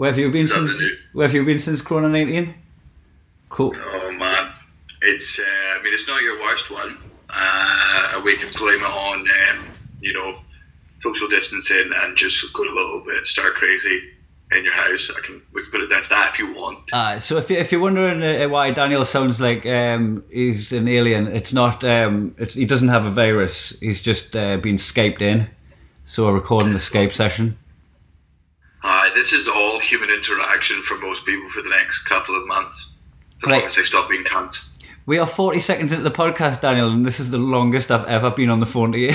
Where have you been Something since? do. Where have you been since Corona nineteen? Cool. Oh man, it's. Uh, I mean, it's not your worst one. Uh, we can blame it on, um, you know, social distancing and just go a little bit stir crazy in your house. I can. We can put it down to that if you want. Uh, so if, you, if you're wondering uh, why Daniel sounds like um, he's an alien, it's not. Um, it's, he doesn't have a virus. He's just uh, been Skyped in. So we're recording the Skype session. Hi, this is all human interaction for most people for the next couple of months, as Right. long as they stop being cunts. We are 40 seconds into the podcast, Daniel, and this is the longest I've ever been on the phone to you.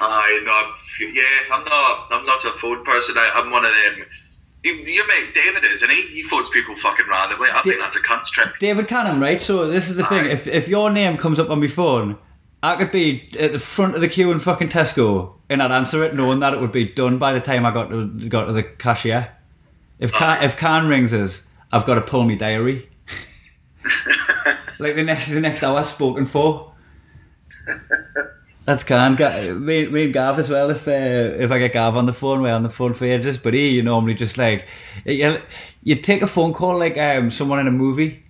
I know. I'm- Yeah, I'm not. I'm not a phone person. I, I'm one of them. You, your mate David is, isn't he? He phones people fucking randomly. I think that's a cunt's trick. David Canham, right? So this is the thing. If if your name comes up on my phone, I could be at the front of the queue in fucking Tesco, and I'd answer it knowing that it would be done by the time I got to got to the cashier. If Can, if Can rings us, I've got to pull my diary. like the next the next hour spoken for. That's Can. Me, me and Gav as well. If uh, if I get Gav on the phone, we're on the phone for ages. But he, you normally just like you you take a phone call like um someone in a movie.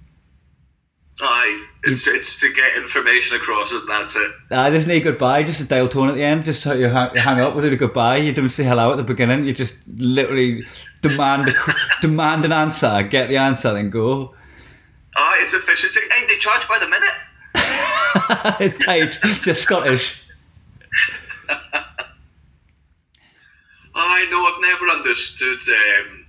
Aye, it's it's to get information across and that's it. Ah, there's no goodbye, just a dial tone at the end. Just how you hang, you hang up with it a goodbye. You don't say hello at the beginning. You just literally demand a, demand an answer, get the answer, then go. Aye, it's efficiency. Hey, they charge by the minute. Tight, just Scottish. I know. I've never understood. Um,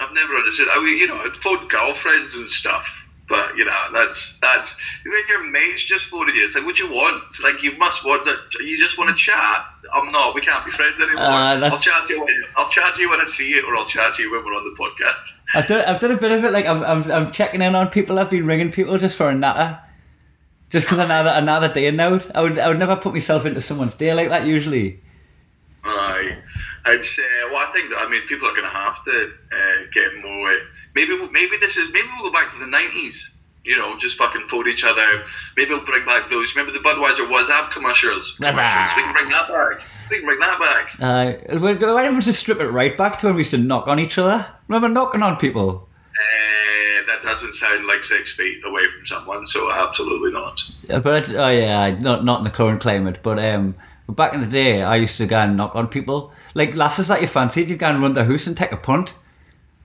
I've never understood. I mean, you know, I'd phone girlfriends and stuff. But you know, that's that's when your mates just phoning you. It's like, what do you want? Like, you must want to. You just want to chat. I'm not. We can't be friends anymore. That's- I'll chat to you. When, I'll chat to you when I see you, or I'll chat to you when we're on the podcast. I've done I've done a bit of it. Like I'm I'm, I'm checking in on people. I've been ringing people just for a natter. Just because another another day now. I would I would never put myself into someone's day like that usually. Aye, I'd say. Well, I think that I mean people are going to have to uh, get more. Maybe maybe this is maybe we'll go back to the nineties. You know, just fucking phone each other. Maybe we'll bring back those. Remember the Budweiser Whassup commercials? commercials. we can bring that back. We can bring that back. Uh, why why don't we just strip it right back to when we used to knock on each other? Remember knocking on people? Uh, that doesn't sound like six feet away from someone, so absolutely not. Uh, But oh yeah, not not in the current climate. But um, back in the day, I used to go and knock on people. Like lasses that you fancied, you'd go and run the house and take a punt,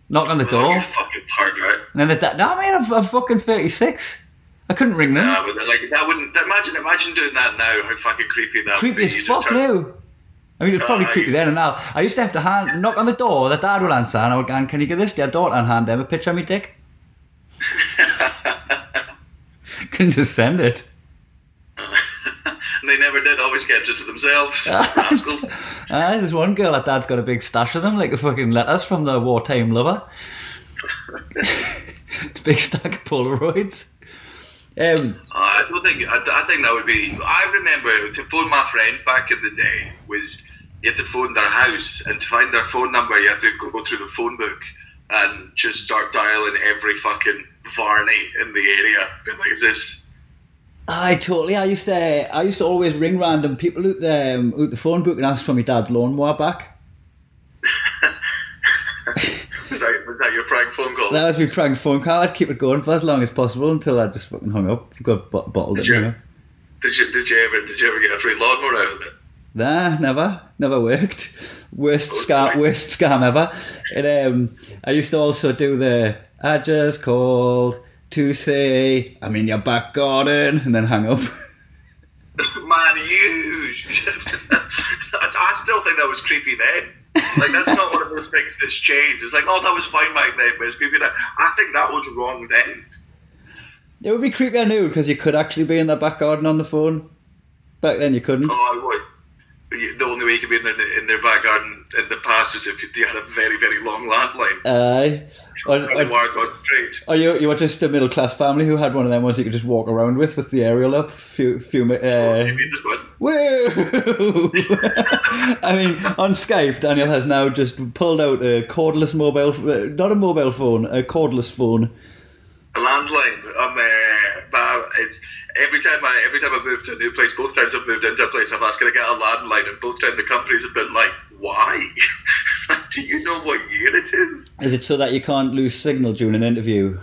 knock on the door, you fucking pervert. and then the da- no, man, I'm, I'm fucking thirty six. I couldn't ring them. Yeah, but like that wouldn't. Imagine, imagine doing that now. How fucking creepy that would creepy as fuck turn- now. I mean, it's probably Aye. creepy then and now. I used to have to hand, knock on the door, the dad would answer, and I would go, can you get this to your daughter and hand them a picture of me dick? Couldn't just send it. They never did. Always kept it to themselves. Rascals. Ah, there's one girl that dad's got a big stash of them, like the fucking letters from the wartime lover. it's a big stack of Polaroids. Um, I don't think. I, I think that would be. I remember to phone my friends back in the day was you had to phone their house and to find their phone number you had to go, go through the phone book and just start dialing every fucking Varney in the area. Being like, is this? I totally. I used to. I used to always ring random people out the um, out the phone book and ask for my dad's lawnmower back. Was that, was that your prank phone call? That was my prank phone call. I'd keep it going for as long as possible until I just fucking hung up. Got bot- bottled it. Did you? You know? Did you? Did you ever? Did you ever get a free lawnmower out of it? Nah, never, never worked. Worst scam, worst scam ever. And um, I used to also do the I just called to say I'm in your back garden, and then hang up. Man, you. I I still think that was creepy then. Like that's not one of those things that's changed. It's like, oh, that was fine back then, but it's creepy now. I think that was wrong then. It would be creepy, I knew, because you could actually be in the back garden on the phone. Back then, you couldn't. Oh, I would. the only way you could be in their, in their back garden in the past is if you had a very, very long landline. Aye. Or, Or, or, wire got straight. or you, you were just a middle class family who had one of them ones you could just walk around with with the aerial up. Few, few, uh, You mean this one? Woo! I mean, on Skype, Daniel has now just pulled out a cordless mobile, uh, not a mobile phone, a cordless phone. A landline. Um, uh, but it's every time I every time I move to a new place, both times I've moved into a place, I've asked can I get a landline, and both times the companies have been like, "Why? Do you know what year it is?" Is it so that you can't lose signal during an interview?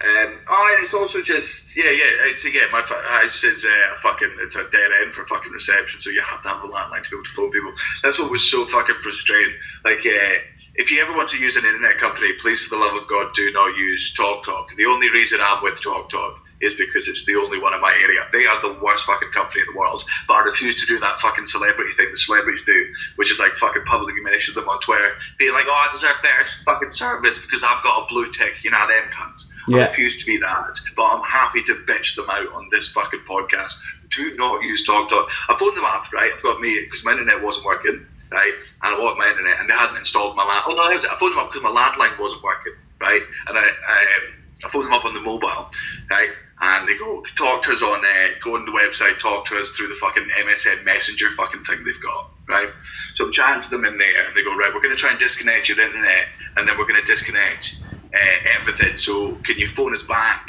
Um, oh, and it's also just yeah, yeah. It's yeah. My house is uh, a fucking it's a dead end for fucking reception, so you have to have a landline to be able to phone people. That's what was so fucking frustrating. Like, uh, if you ever want to use an internet company, please, for the love of God, do not use TalkTalk. The only reason I'm with TalkTalk is because it's the only one in my area. They are the worst fucking company in the world, but I refuse to do that fucking celebrity thing the celebrities do, which is like fucking publicly mention them on Twitter, being like, "Oh, I deserve better fucking service because I've got a blue tick." You know them cunts. I refuse to be that, but I'm happy to bitch them out on this fucking podcast. Do not use TalkTalk. I phoned them up, right? I've got me because my internet wasn't working, right? And I want my internet, and they hadn't installed my land. Oh no, I was- I phoned them up because my landline wasn't working, right? And I, I, um, I phoned them up on the mobile, right? And they go talk to us on, uh, go on the website, talk to us through the fucking MSN Messenger fucking thing they've got, right? So I'm chatting to them in there, and they go, right, we're going to try and disconnect your internet, and then we're going to disconnect uh, everything. So can you phone us back,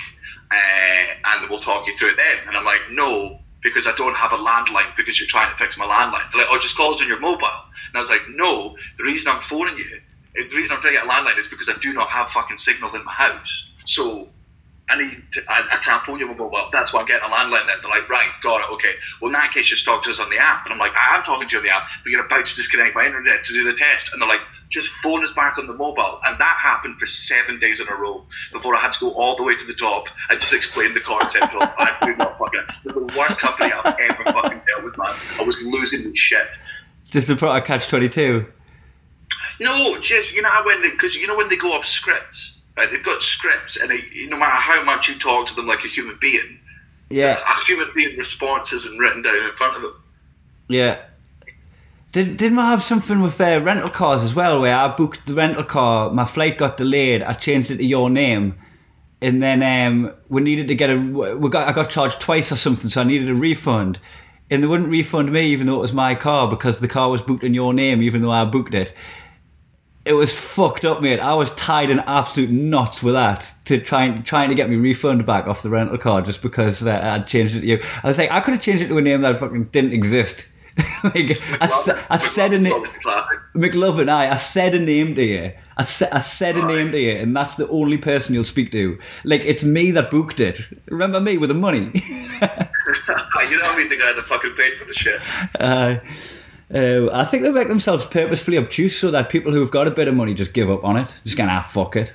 uh, and we'll talk you through it then? And I'm like, no, because I don't have a landline because you're trying to fix my landline. They're like, oh, just call us on your mobile. And I was like, no, the reason I'm phoning you, the reason I'm trying to get a landline is because I do not have fucking signal in my house. So I need to, I, I can't phone you on my mobile. That's why I'm getting a landline then. They're like, right, got it, okay. Well, in that case, just talk to us on the app. And I'm like, I am talking to you on the app, but you're about to disconnect my internet to do the test. And they're like, just phone us back on the mobile. And that happened for seven days in a row before I had to go all the way to the top and just explain the concept of I do not fucking. They're the worst company I've ever fucking dealt with, man. I was losing my shit. Just the product catch 22. No, just you know how when they because you know when they go off scripts, right? They've got scripts, and they, no matter how much you talk to them like a human being, Yeah, a human being response isn't written down in front of them. yeah. Did, didn't we have something with uh, rental cars as well where I booked the rental car, my flight got delayed, I changed it to your name, and then um, we needed to get a, we got, I got charged twice or something, so I needed a refund. And they wouldn't refund me even though it was my car because the car was booked in your name even though I booked it. It was fucked up, mate. I was tied in absolute knots with that to trying trying to get me refund back off the rental car just because uh, I'd changed it to you. I was like, I could have changed it to a name that fucking didn't exist. like, I, I said a name. McLovin, I, I said a name to you. I, sa- I said a name to you, and that's the only person you'll speak to. Like, it's me that booked it. Remember me with the money? you know me, the guy that fucking paid for the shit. uh, uh, I think they make themselves purposefully obtuse so that people who've got a bit of money just give up on it. Just going, ah, fuck it.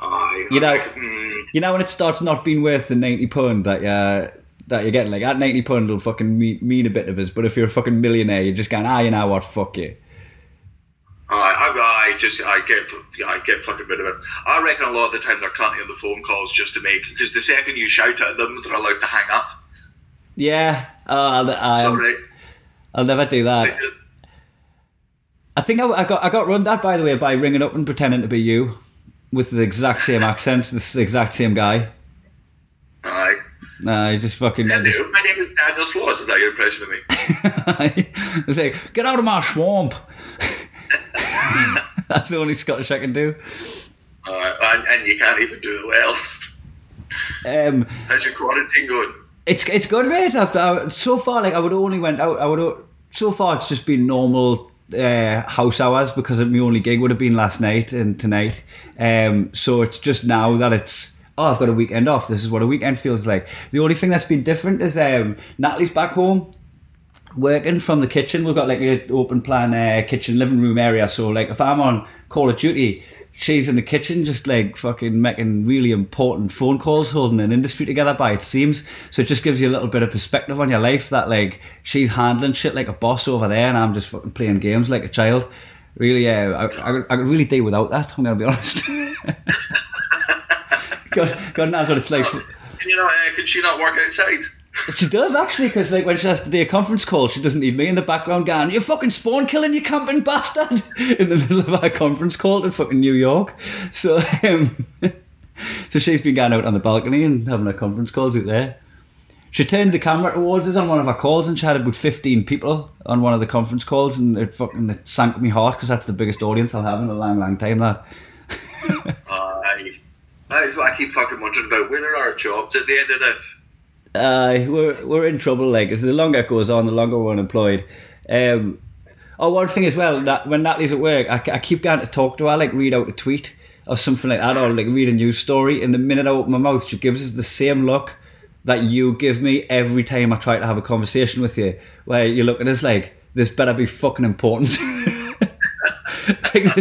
Aye, You know- like, mm, You know when it starts not being worth the ninety pound that you that you're getting, like that ninety pound will fucking mean, mean a bit of us. But if you're a fucking millionaire, you're just going, ah, you know what, fuck you. I, I, I just I get I get fucking rid of it. I reckon a lot of the time they're cutting the phone calls just to make because the second you shout at them, they're allowed to hang up. Yeah, uh, I'll, Sorry. I'll never do that. I think I, I got I got run that by the way by ringing up and pretending to be you with the exact same accent, this exact same guy. Aye. Nah, just fucking. My just, name is Daniel Sloss. Is that your impression of me? it's like, get out of my swamp. That's the only Scottish I can do. Alright, and, and you can't even do it well. Um, How's your quarantine going? It's it's good, mate. I've, I, so far, like I would only went out. I would so far it's just been normal uh, house hours because my only gig would have been last night and tonight. Um, so it's just now that it's oh I've got a weekend off. This is what a weekend feels like. The only thing that's been different is um, Natalie's back home working from the kitchen. We've got like an open plan uh, kitchen living room area. So like if I'm on Call of Duty, she's in the kitchen just like fucking making really important phone calls, holding an industry together by it seems. So it just gives you a little bit of perspective on your life that like she's handling shit like a boss over there, and I'm just fucking playing games like a child. Really, uh, I, I, I could really do without that. I'm gonna be honest. God, God knows what it's like. Can you know Uh, can she not work outside? She does actually, because like when she has to do a conference call, she doesn't need me in the background going, "You fucking spawn killing, you camping bastard!" in the middle of our conference call in fucking New York. So, um, so she's been going out on the balcony and having her conference calls out there. She turned the camera towards us on one of our calls and had about fifteen people on one of the conference calls, and it fucking it sank me heart because that's the biggest audience I'll have in a long, long time. That. Aye. That is what I keep fucking wondering about. Are our jobs at the end of this? Uh, we're we're in trouble. Like the longer it goes on, the longer we're unemployed. Um, oh, one thing as well. That when Natalie's at work, I, I keep going to talk to her, like read out a tweet or something like that, or like read a news story. And the minute I open my mouth, she gives us the same look that you give me every time I try to have a conversation with you, where you look at us like this better be fucking important. like,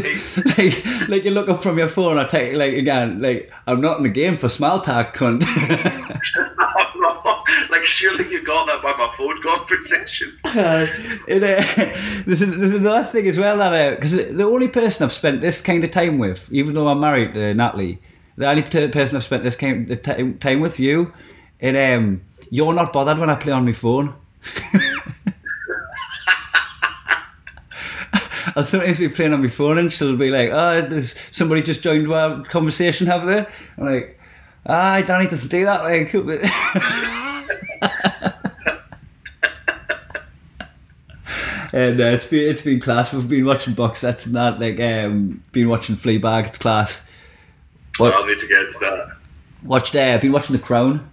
like, like you look up from your phone, I take like again, like I'm not in the game for small talk, cunt. like, surely you got that by my phone conversation. Uh, it, uh, there's, another thing as well that because the only person I've spent this kind of time with, even though I'm married to Natalie, the only person I've spent this kind of ti- time with you, and um, you're not bothered when I play on my phone. I'll sometimes be playing on my phone and she'll be like, "Oh, there's somebody just joined our conversation, have they?" I'm like, "Ah, Danny doesn't do that." Like, and uh, it's been it's been class. We've been watching box sets and that, like, um, been watching Fleabag. It's class. What? I'll need to get to that. Watched. Uh, been watching The Crown.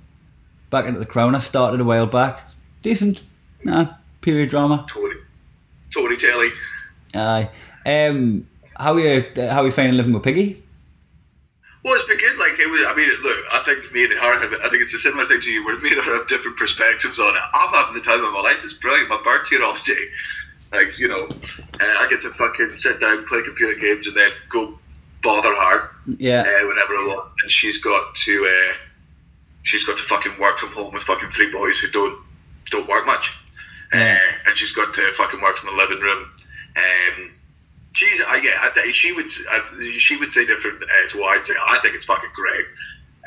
Back into The Crown. I started a while back. Decent. Nah, period drama. Tory, Tory Telly. Aye. Um, how are you? How are you finding living with Piggy? Well, it's been good. Like it was. I mean, look, I think me and her have. I think it's a similar thing to you. Where me and her have different perspectives on it. I'm having the time of my life. It's brilliant. My bird's here all day. Like you know, uh, I get to fucking sit down, play computer games, and then go bother her Yeah. uh, whenever I want. And she's got to. Uh, she's got to fucking work from home with fucking three boys who don't don't work much. Yeah. Uh, and she's got to fucking work from the living room. Um, she's, uh, yeah, I she would, uh, she would say different uh, to what I'd say. I think it's fucking great.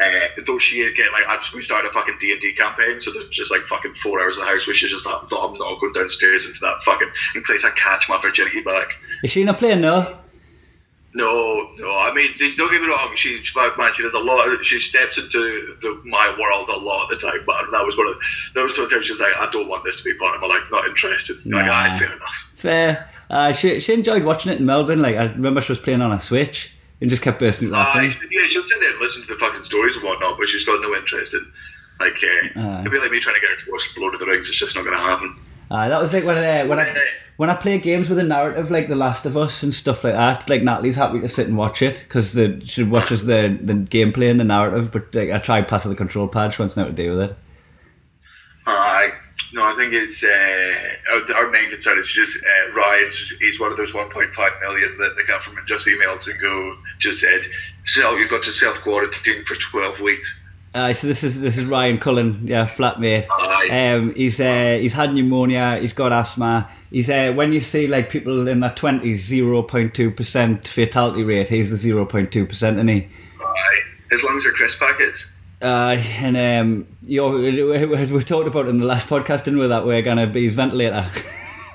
Uh, though she is getting like, I've, we started a fucking D and D campaign, so there's just like fucking four hours of the house where she's just not, I'm not going downstairs into that fucking in case I catch my virginity back. Is she not playing no? No, no. I mean, don't get me wrong. She, man, she does a lot. Of, she steps into the, my world a lot of the time. But that was one of that was one time she's like, I don't want this to be part of my life. Not interested. Like, Nah. aye, fair enough. Fair. Uh, she she enjoyed watching it in Melbourne. Like I remember she was playing on a Switch and just kept bursting laughing. Aye, yeah, she'll sit there and listen to the fucking stories and whatnot, but she's got no interest in. Like, uh, Aye. it'd be like me trying to get her to watch Lord of the Rings. It's just not going to happen. Aye, that was like when uh, when I when I play games with a narrative like The Last of Us and stuff like that. Like Natalie's happy to sit and watch it because she watches the the gameplay and the narrative. But like I try and pass her the control pad. She wants nothing to do with it. Aye. No, I think it's uh, our- main concern is just uh, Ryan's. He's one of those 1.5 million that the government just emailed and go just said, "So you've got to self quarantine for 12 weeks." Uh, so this is this is Ryan Cullen, yeah, flatmate. Um, he's uh, he's had pneumonia. He's got asthma. He's uh, when you see like people in their twenties, zero point two percent fatality rate. He's the zero point two percent, and he. Aye. As long as they're crisp packets. Uh, and um, we, talked about it in the last podcast, didn't we? That we're gonna be his ventilator.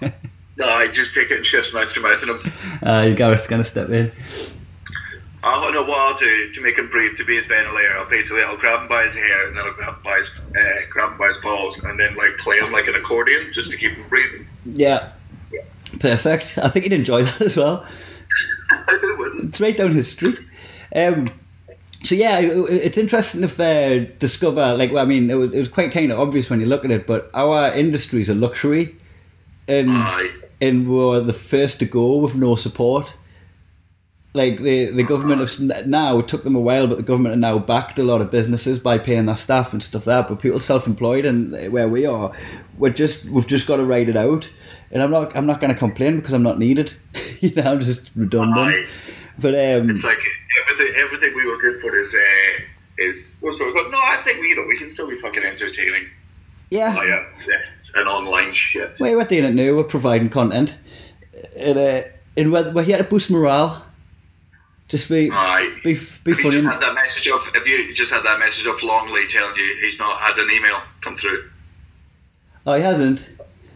Aye, just take it and shifts mouth to mouth in him. uh, Gareth's gonna step in. I'll know what I'll do to make him breathe to be his ventilator. I'll basically I'll grab him by his hair and then I'll grab him by his uh, grab him by his balls and then like play him like an accordion just to keep him breathing. Yeah, perfect. I think he'd enjoy that as well. I wouldn't. It's right down his street. Um, so yeah, it- it's interesting if uh, discover like well, I mean, it was, it was quite kind of obvious when you look at it, but our industry is a luxury, and Aye. and we're the first to go with no support. Like the the government have now it took them a while, but the government have now backed a lot of businesses by paying their staff and stuff like that. But people self-employed and where we are, we're just we've just got to ride it out. And I'm not I'm not going to complain because I'm not needed. you know, I'm just redundant. Aye. But um, It's like everything everything we were good for is uh, is what's wrong? But no, I think we you know we can still be fucking entertaining. yeah, Oh yeah, and online shit. Well, we're doing it now. We're providing content, and uh, and we're, we're here to boost morale. Just be be be Have you funny. just had that message of have you just had that message of Longley telling you he's not had an email come through? Oh, he hasn't.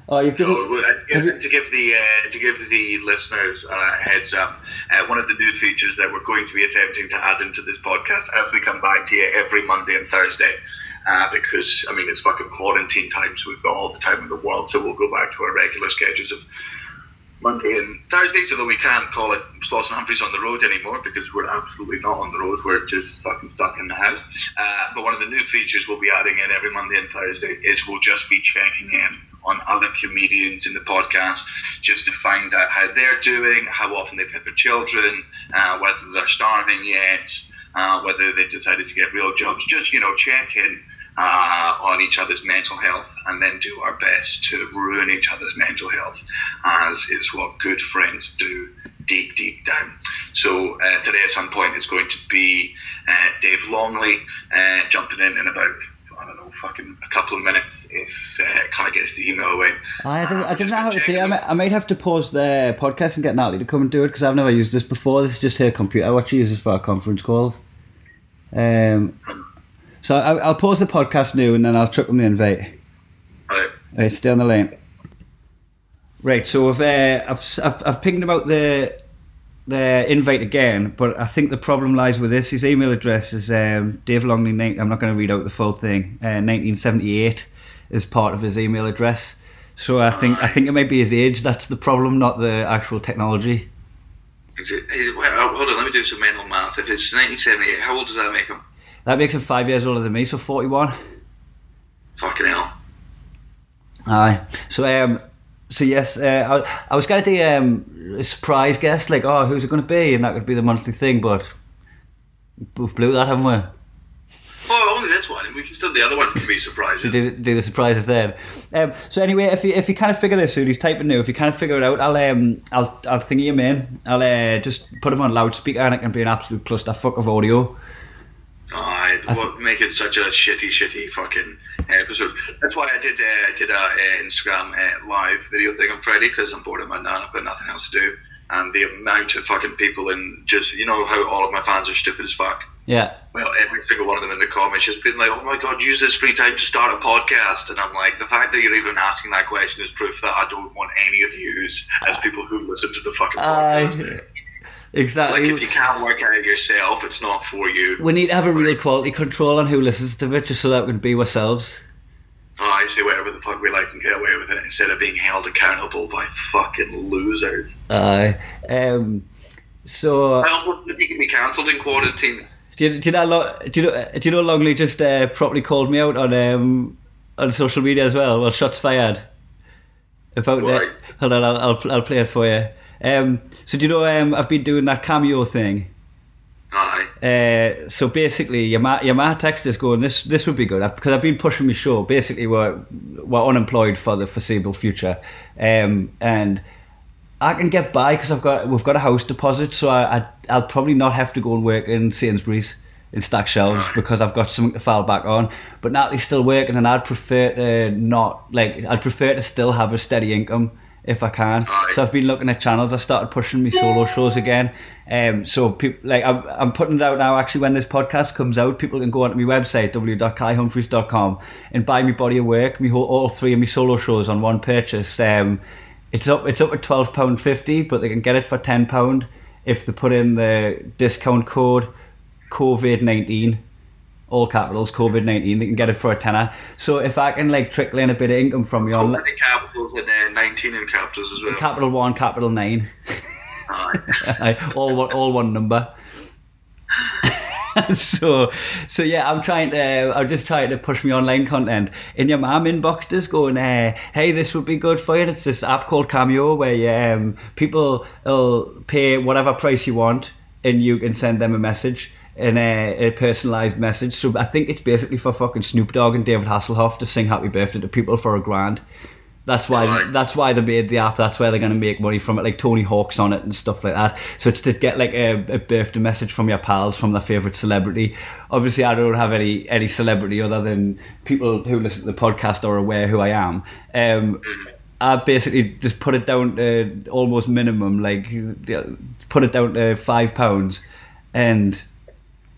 Oh, you've given. No, uh, have you- to give the uh, to give the listeners uh, a heads up, uh, one of the new features that we're going to be attempting to add into this podcast as we come back to you every Monday and Thursday, uh, because I mean it's fucking quarantine time, so we've got all the time in the world, so we'll go back to our regular schedules of Monday and Thursday, so that we can't call it Sloss and Humphreys on the road anymore because we're absolutely not on the road. We're just fucking stuck in the house. Uh, but one of the new features we'll be adding in every Monday and Thursday is we'll just be checking in on other comedians in the podcast just to find out how they're doing, how often they've had their children, uh, whether they're starving yet, uh, whether they've decided to get real jobs. Just, you know, check in uh, on each other's mental health and then do our best to ruin each other's mental health, as is what good friends do deep, deep down. So uh, today at some point it's going to be uh, Dave Longley uh, jumping in in about, I don't know, fucking a couple of minutes if uh, kind of gets the email away. I don't, I don't know how to do it. I might, I might have to pause the podcast and get Natalie to come and do it because I've never used this before. This is just her computer. What she uses for our conference calls. Um, so I, I'll pause the podcast now and then I'll chuck them the invite. Right. Right, stay on the lane. Right, so I've, uh, I've, I've, I've pinged about the the invite again, but I think the problem lies with this. His email address is um, Dave Longley. I'm not going to read out the full thing. Uh, 1978 is part of his email address. So I think I think it might be his age that's the problem, not the actual technology. Is it, is, well, hold on, let me do some mental math. If it's 1978, how old does that make him? That makes him five years older than me, so 41. Fucking hell. Aye. So um, so yes, uh, I, I was going to do um, a surprise guest, like oh, who's it going to be, and that could be the monthly thing, but we've blew that, haven't we? Oh, only this one. We can still, do the other ones can be surprises. do, do the surprises then. Um, so anyway, if you if you kind of figure this out, he's typing new. If you kind of figure it out, I'll um I'll I'll thingy him in. I'll uh, just put him on loudspeaker, and it can be an absolute clusterfuck of audio. Aye, well, make it such a shitty, shitty fucking episode. That's why I did uh, I did a uh, Instagram uh, live video thing on Friday because I'm bored of my nan. I've got nothing else to do, and the amount of fucking people and just you know how all of my fans are stupid as fuck. Yeah, Well, every single one of them in the comments just been like, "Oh my god, use this free time to start a podcast," and I'm like, the fact that you're even asking that question is proof that I don't want any of you as people who listen to the fucking podcast. Exactly. like, if you can't work out yourself, it's not for you. we need to have a real quality control on who listens to it, just so that we can be ourselves. Oh, I say whatever the fuck we like and get away with it instead of being held accountable by fucking losers. Aye. Um, so think you can be cancelled in quarantine. do you, do you know do you know do you know Longley just uh, properly called me out on um on social media as well? Well, shots fired. About Why? that. Hold on, I'll, I'll I'll play it for you. Um, so do you know um, I've been doing that cameo thing. Aye. Uh, so basically, your ma your ma text is going. This this would be good because I've been pushing my show. Basically, we're we're unemployed for the foreseeable future, um, and I can get by because I've got we've got a house deposit, so I, I I'll probably not have to go and work in Sainsbury's in stack shelves because I've got something to fall back on. But Natalie's still working, and I'd prefer to not like I'd prefer to still have a steady income if I can. So I've been looking at channels. I started pushing my solo shows again. Um, so people like I'm, I'm putting it out now. Actually, when this podcast comes out, people can go onto my website w.kaihumphreys.com and buy me body of work. Me whole, all three of my solo shows on one purchase. Um, it's up it's up at twelve pound fifty, but they can get it for ten pound if they put in the discount code COVID nineteen. All capitals, COVID nineteen. They can get it for a tenner. So if I can like trickle in a bit of income from you on many capitals and uh, 19 in capitals as well. capital one, capital nine. All one, all one number. so, so yeah, I'm trying to. I'm just trying to push me online content. In your mom inbox is going, uh, "Hey, this would be good for you." It's this app called Cameo where you, um, people will pay whatever price you want, and you can send them a message in a, a personalized message. So I think it's basically for fucking Snoop Dogg and David Hasselhoff to sing "Happy Birthday" to people for a grand. That's why Right. that's why they made the app. That's why they're going to make money from it, like Tony Hawk's on it and stuff like that. So it's to get like a, a birthday message from your pals, from their favorite celebrity. Obviously, I don't have any any celebrity other than people who listen to the podcast are aware who I am. Um, I basically just put it down to almost minimum, like put it down to five pounds, and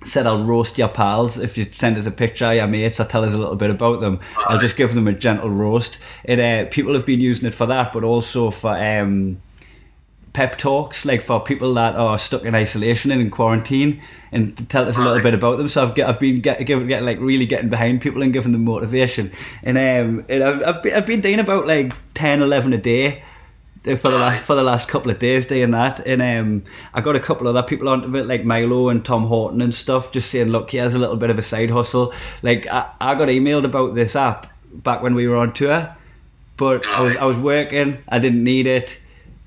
said I'll roast your pals if you send us a picture of your mates or tell us a little bit about them. I'll just give them a gentle roast. It uh, people have been using it for that, but also for um, pep talks, like for people that are stuck in isolation and in quarantine, and to tell us a little bit about them. So I've get, I've been get, get, get like really getting behind people and giving them motivation. And um, and I've I've been, I've been doing about like 10, 11 a day for the last for the last couple of days doing that. And um I got a couple of other people onto it like Milo and Tom Horton and stuff just saying look here's a little bit of a side hustle. Like I, I got emailed about this app back when we were on tour but I was I was working. I didn't need it.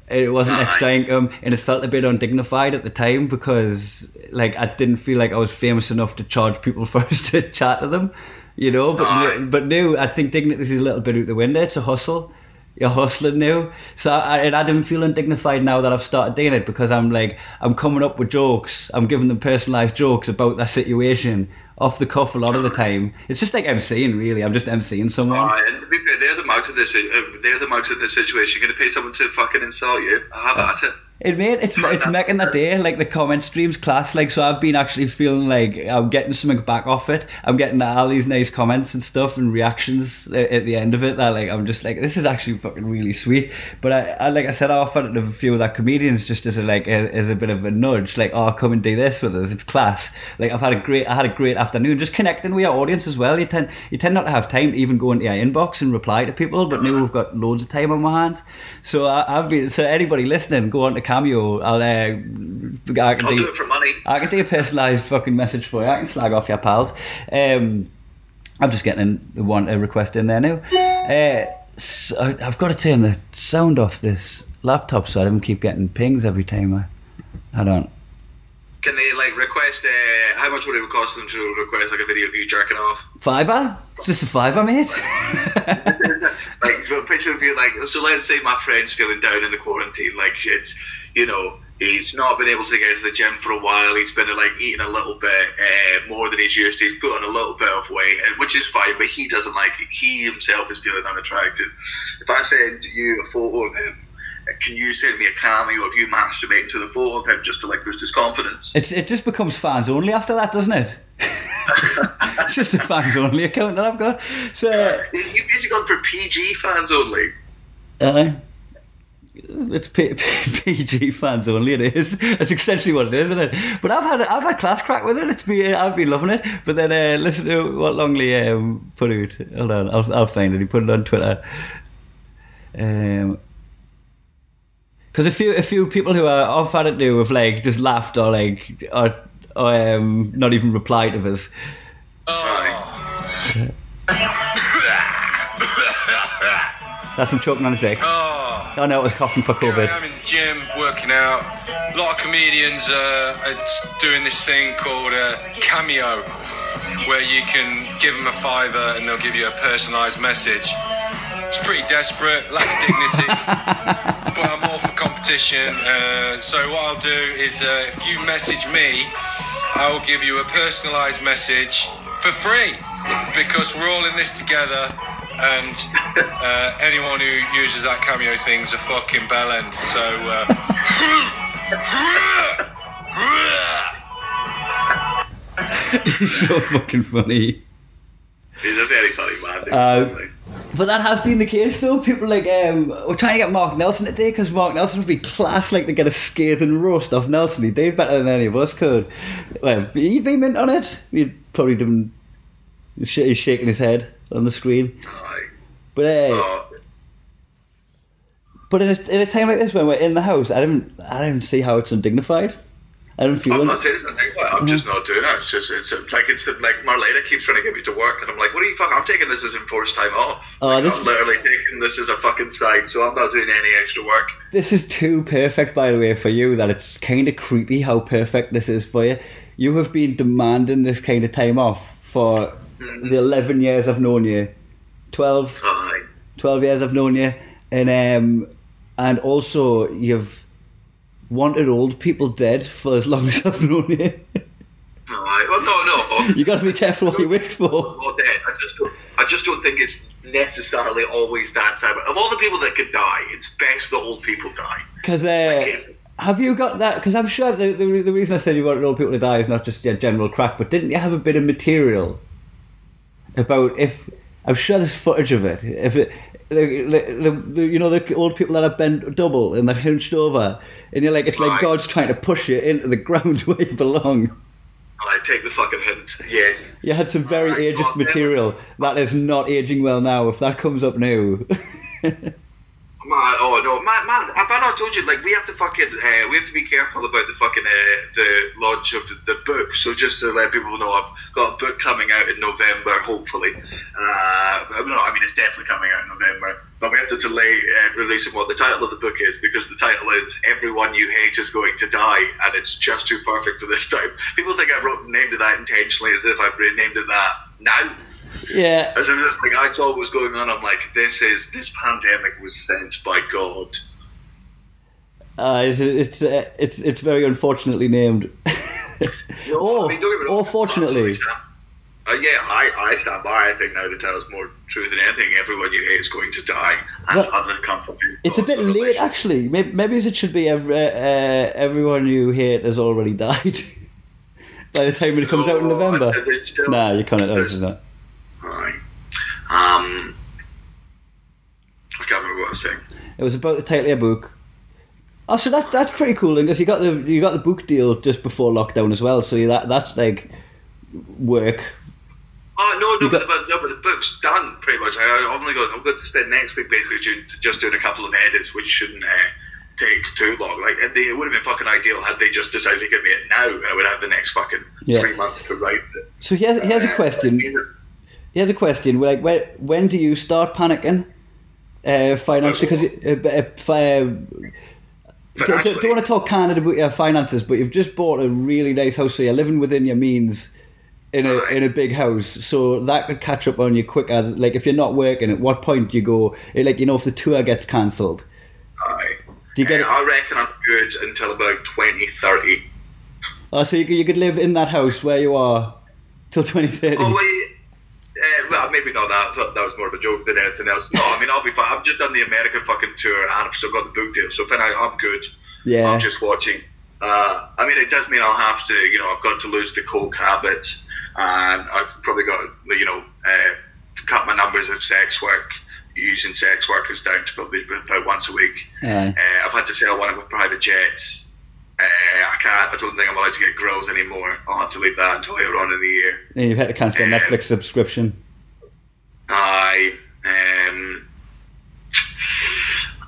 It wasn't extra income and it felt a bit undignified at the time because like I didn't feel like I was famous enough to charge people for us to chat to them you know? But but now I think dignity is a little bit out the window. It's a hustle you're hustling now. So I, and I didn't feel undignified now that I've started doing it because I'm like, I'm coming up with jokes. I'm giving them personalised jokes about their situation off the cuff a lot of the time. It's just like MCing, really. I'm just MCing someone. And they're the mugs in this. Uh, they're the mugs in this situation. You're going to pay someone to fucking insult you. Have at it. It made it's it's making the day like the comment streams class like so I've been actually feeling like I'm getting something back off it. I'm getting all these nice comments and stuff and reactions at, at the end of it that like I'm just like this is actually fucking really sweet. But I, I like I said I offered it to a few of that comedians just as a like a, as a bit of a nudge like oh come and do this with us it's class. Like I've had a great I had a great afternoon just connecting with your audience as well. You tend you tend not to have time to even go into your inbox and reply to people, but now we've got loads of time on my hands. So I, I've been so anybody listening go on to Cameo. I'll uh, I can I'll do do it for money. I can do a personalised fucking message for you. I can slag off your pals. Um, I'm just getting in, one a request in there now. Uh, so I've got to turn the sound off this laptop so I don't keep getting pings every time I. I don't. Can they like request? Uh, how much would it cost them to request like a video of you jerking off? Fiver? Just a fiver, mate. like a picture of you like so let's say my friend's feeling down in the quarantine like shit you know he's not been able to get to the gym for a while. He's been like eating a little bit uh, more than he's used to. He's put on a little bit of weight and which is fine but he doesn't like it. He himself is feeling unattractive. If I send you a photo of him uh, can you send me a cameo of you masturbating to the photo of him just to like boost his confidence? It's, it just becomes fans only after that, doesn't it? it's just a fans only account that I've got. So. You- you've basically gone for PG fans only. Uh, it's P- P- PG fans only. It is. That's essentially what it is, isn't it? But I've had I've had class crack with it. It's been I've been loving it. But then uh, listen to what Longley um, put out. Hold on, I'll I'll find it. He put it on Twitter. Um. Because a few a few people who are off had it do have like just laughed or like or, or um, not even replied to us. Oh. That's him choking on a dick. Oh, Oh know it was coughing for COVID. I am in the gym working out. A lot of comedians uh, are doing this thing called uh, Cameo, where you can give them a fiver and they'll give you a personalised message. It's pretty desperate, lacks dignity, but I'm all for competition. Uh, so what I'll do is, uh, if you message me, I will give you a personalised message for free because we're all in this together. And uh, anyone who uses that cameo thing's a fucking bellend. So, uh, so fucking funny. he's a very funny man Uh, But that has been the case though. People like um, we're trying to get Mark Nelson today because Mark Nelson would be class like to get a scathing roast off Nelson. He did better than any of us could. Well, he'd be mint on it. He'd probably done. He's shaking his head on the screen. But uh, Oh, but in a, in a time like this when we're in the house, I don't I don't see how it's undignified. I don't feel I'm not saying it's. Like, I'm just not doing it. It's just it's like it's like Marlena keeps trying to get me to work, and I'm like, what are you fucking? I'm taking this as enforced time off. Oh, Like, this- I'm literally taking this as a fucking sign, so I'm not doing any extra work. This is too perfect, by the way, for you that it's kind of creepy how perfect this is for you. You have been demanding this kind of time off for the 11 years I've known you. 12, Aye. 12 years I've known you. And, um, and also, you've wanted old people dead for as long as I've known you. Aye. Well, no, no. you got to be careful what you wish for. Not dead. I just don't. I just don't think it's necessarily always that sad. Of all the people that could die, it's best that old people die. Because uh, Have you got that? Because I'm sure the, the, the reason I said you wanted old people to die is not just yeah, general crack, but didn't you have a bit of material about if I'm sure there's footage of it. If it, the, the, the, you know the old people that are bent double and they're hunched over, and you're like it's like Right. God's trying to push you into the ground where you belong. I take the fucking hint. Yes. You had some very Alright, ageist material that is not aging well now. If that comes up now, Man, oh no, man, man! Have I not told you? Like, we have to fucking, uh, we have to be careful about the fucking uh, the launch of the, the book. So just to let people know, I've got a book coming out in November, hopefully. Uh, no, I mean it's definitely coming out in November. But we have to delay uh, releasing what the title of the book is because the title is "Everyone You Hate Is Going to Die," and it's just too perfect for this time. People think I wrote named it that intentionally, as if I've renamed it that now. Yeah, As just like, I saw what was going on. I'm like, this is this pandemic was sent by God. uh, it's it's, uh, it's it's very unfortunately named. No, oh, I mean, don't get me wrong, or fortunately, Uh, yeah, I, I stand by. I think now the title's more true than anything. Everyone you hate is going to die, and Well, other companies. it's a bit late actually. Maybe, maybe it should be every, uh, everyone you hate has already died by the time it comes out in November. there's still- Nah, you can't. there's- not. Right. Um, I can't remember what I was saying. It was about the title of your book. Oh, so that that's pretty cool because you got the you got the book deal just before lockdown as well. So you, that that's like work. Oh no, no, but, got- but, no, but the book's done pretty much. I, I only got I'm going to spend next week basically just doing a couple of edits, which shouldn't uh, take too long. Like and they, it would have been fucking ideal had they just decided to give me it now, and I would have the next fucking Yeah. three months to write it. So here's here's a Uh, question. Here's a question. Like, when when do you start panicking? Uh, financially, because uh, uh, don't, don't want to talk candid about your finances, but you've just bought a really nice house, so you're living within your means in a in a big house. So that could catch up on you quicker. Like if you're not working, at what point do you go? eh, Like you know, if the tour gets cancelled, do you get Uh. I reckon I'm good until about 2030. Oh, so you could, you could live in that house where you are till 2030. Oh wait. Uh, well, maybe not that. I thought that was more of a joke than anything else. No, I mean I'll be fine. I've just done the American fucking tour and I've still got the book deal, so then I, I'm good. yeah. I'm just watching. Uh, I mean, it does mean I'll have to, you know, I've got to lose the coke habit, and I've probably got, to, you know, uh, cut my numbers of sex work, using sex workers down to probably about once a week. Aye. Uh, I've had to sell one of my private jets. Uh, I can't. I don't think I'm allowed to get grills anymore. I'll have to leave that until later on in the year. And you've had to cancel a Um, Netflix subscription. I um,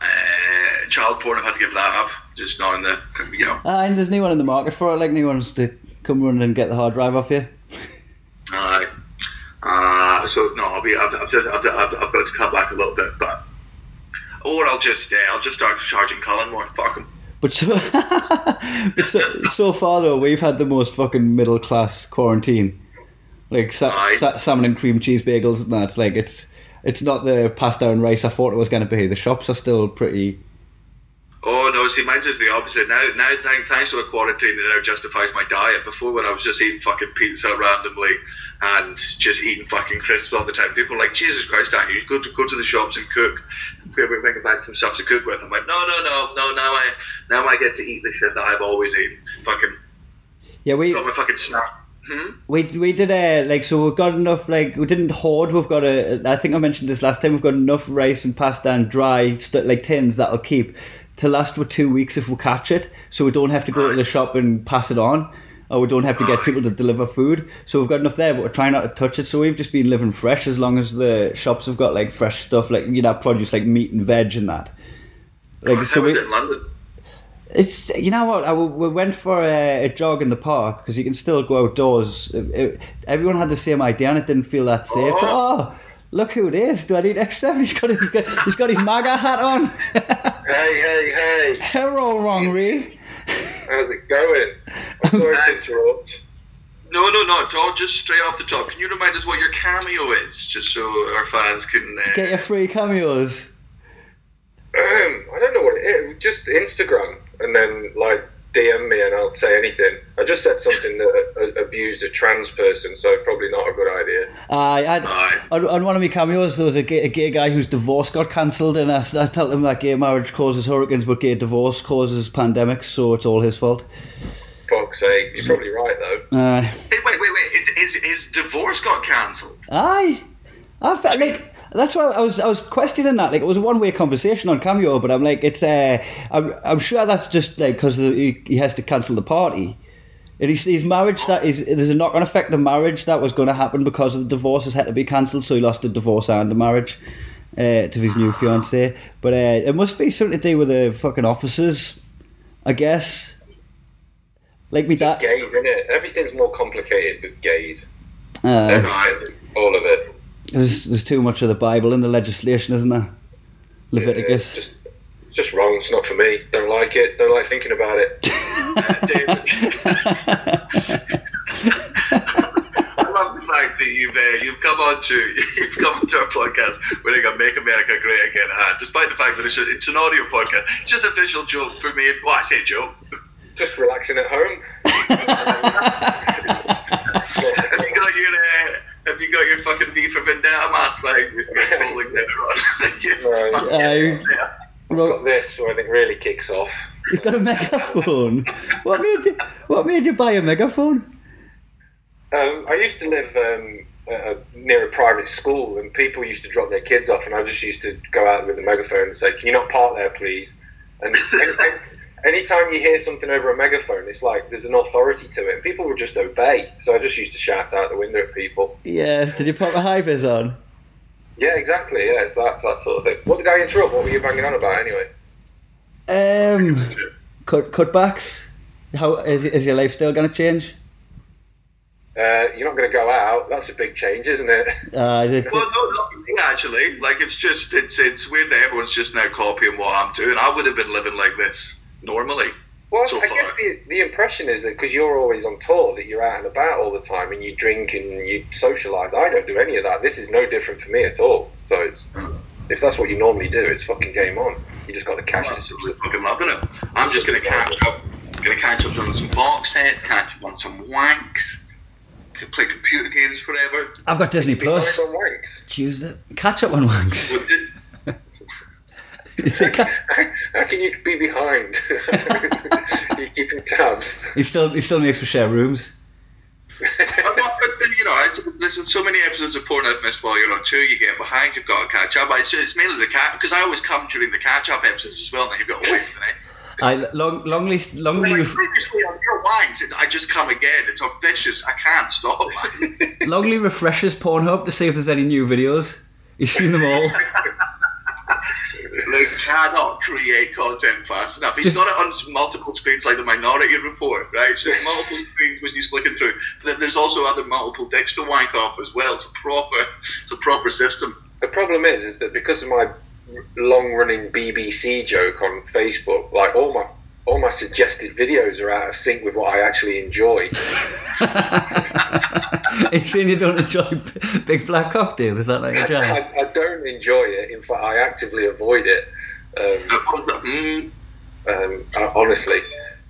uh, child porn. I've had to give that up. Just not in the, you know. Ah, and there's no one in the market for it. Like, no to come run and get the hard drive off you. Aye. Uh, so no, I'll be. I've, I've, just, I've, I've, I've got to cut back a little bit, but or I'll just uh, I'll just start charging Colin more. Fuck him. But so, but so, so far though, we've had the most fucking middle class quarantine. Like sa- sa- salmon and cream cheese bagels and that. Like it's it's not the pasta and rice I thought it was going to be. The shops are still pretty. Oh no, see, mine's just the opposite. Now, now, thank, thanks to the quarantine, it now justifies my diet. Before, when I was just eating fucking pizza randomly and just eating fucking crisps all the time, people were like, Jesus Christ, aren't you? You go to go to the shops and cook. Bring bring back some stuff to cook with. I'm like, no, no, no, no. Now I, now I get to eat the shit that I've always eaten. Fucking Yeah, we got my fucking snack. Hmm? we we did a like so we've got enough like we didn't hoard. We've got a I think I mentioned this last time. We've got enough rice and pasta and dry st- like tins that'll keep to last for two weeks if we catch it. So we don't have to go to the shop and pass it on. Or we don't have to get people to deliver food, so we've got enough there, but we're trying not to touch it. So we've just been living fresh as long as the shops have got like fresh stuff, like you know, produce like meat and veg and that. Like so, we, it in London? it's you know what I, we went for a, a jog in the park because you can still go outdoors. It- it- everyone had the same idea and it didn't feel that safe. Oh. Oh, look who it is! Do I need extra? He's got he's got, he's got his MAGA hat on. Hey, hey, hey! Hello, Wrongry. How's it going? I'm sorry to interrupt. No, no, no. It's all just straight off the top. Can you remind us what your cameo is, just so our fans can? Uh, Get your free cameos. I don't know what it is. Just Instagram, and then like DM me and I'll say anything. I just said something that uh, abused a trans person, so probably not a good idea. I, I, Aye. on, on one of my cameos, there was a gay, a gay guy whose divorce got cancelled, and I, I told him that gay marriage causes hurricanes, but gay divorce causes pandemics, so it's all his fault. Fuck's sake, you're probably right though. Uh, Hey, wait, wait, wait. His, his, his divorce got cancelled. aye, I felt like that's why I was I was questioning that. Like it was a one way conversation on Cameo, but I'm like, it's uh, I'm, I'm sure that's just like because he, he has to cancel the party. And his, his marriage that is there's a knock on effect. The marriage that was going to happen because of the divorce has had to be cancelled, so he lost the divorce and the marriage uh, to his new fiancée. But uh, it must be something to do with the fucking officers, I guess. Like me dad. Gays, innit? Everything's more complicated with gays. Uh, Everything, all of it. There's, there's too much of the Bible in the legislation, isn't there? Leviticus. Yeah, it's just, it's just wrong. It's not for me. Don't like it. Don't like thinking about it. I love the fact that you've uh, you've come on to you've come onto our podcast wearing a "Make America Great Again" hat, despite the fact that it's, a, it's an audio podcast. It's just a visual joke for me. Well, I say joke. Just relaxing at home. Have you got your uh, Have you got your fucking V for Vendetta mask behind you? You're falling down on. Right. Yeah. Ro- Got this when it really kicks off. You've got a megaphone. what made you, What made you buy a megaphone? Um, I used to live um, uh, near a private school, and people used to drop their kids off, and I just used to go out with a megaphone and say, "Can you not park there, please?" And any, any- anytime you hear something over a megaphone, it's like there's an authority to it, and people will just obey. So I just used to shout out the window at people. Yeah. Did you put a high vis on? Yeah, exactly. Yeah, it's that, that sort of thing. What did I interrupt? What were you banging on about anyway? Um, cut cutbacks. How is, is your life still going to change? Uh, you're not going to go out. That's a big change, isn't it? Uh, is it, Well, no, not really, actually. Like, it's just, it's it's weird that everyone's just now copying what I'm doing. I would have been living like this normally. Well, So I guess the, the impression is that because you're always on tour, that you're out and about all the time and you drink and you socialise. I don't do any of that. This is no different for me at all. So it's if that's what you normally do, it's fucking game on. You just got to cash I'm to some. fucking loving it. I'm just going to catch up. Going to catch up on some box sets, catch up on some wanks, could play computer games forever. I've got Disney Plus. Behind on wanks. Tuesday. Catch up on wanks. With it- Is it How can you be behind? You're keeping tabs. he still he still makes for share rooms. I'm not- but, you know, there's so many episodes of porn I've missed while you're on tour. You get behind, you've got to catch up. It's, it's mainly the cat because I always come during the catch up episodes as well, and you've got to wait for the. I long Longley Longley Like, ref- previously on your wanks, and I just come again. It's vicious. I can't stop, man. Longley refreshes Pornhub to see if there's any new videos. He's seen them all. like cannot create content fast enough. He's got it on multiple screens, like the Minority Report, right? So multiple screens when he's flicking through. But then there's also other multiple dicks to wank off as well. It's a proper, it's a proper system. The problem is, is that because of my long-running BBC joke on Facebook, like all my all my suggested videos are out of sync with what I actually enjoy. He's saying you don't enjoy Big Black Cocktail. Is that like a jam? I, I don't enjoy it. In fact, I actively avoid it. Um, um, uh, honestly,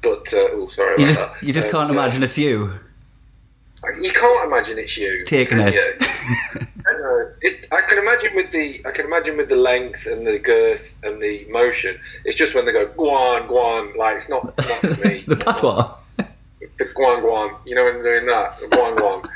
but uh, oh, sorry You just that. you just Um, can't imagine it's you You can't imagine it's you taking it. you? No, it's, I can imagine with the I can imagine with the length and the girth and the motion. It's just when they go guan guan, like it's not, not for me. the patois. The guan guan, you know when they're doing that, the guan guan.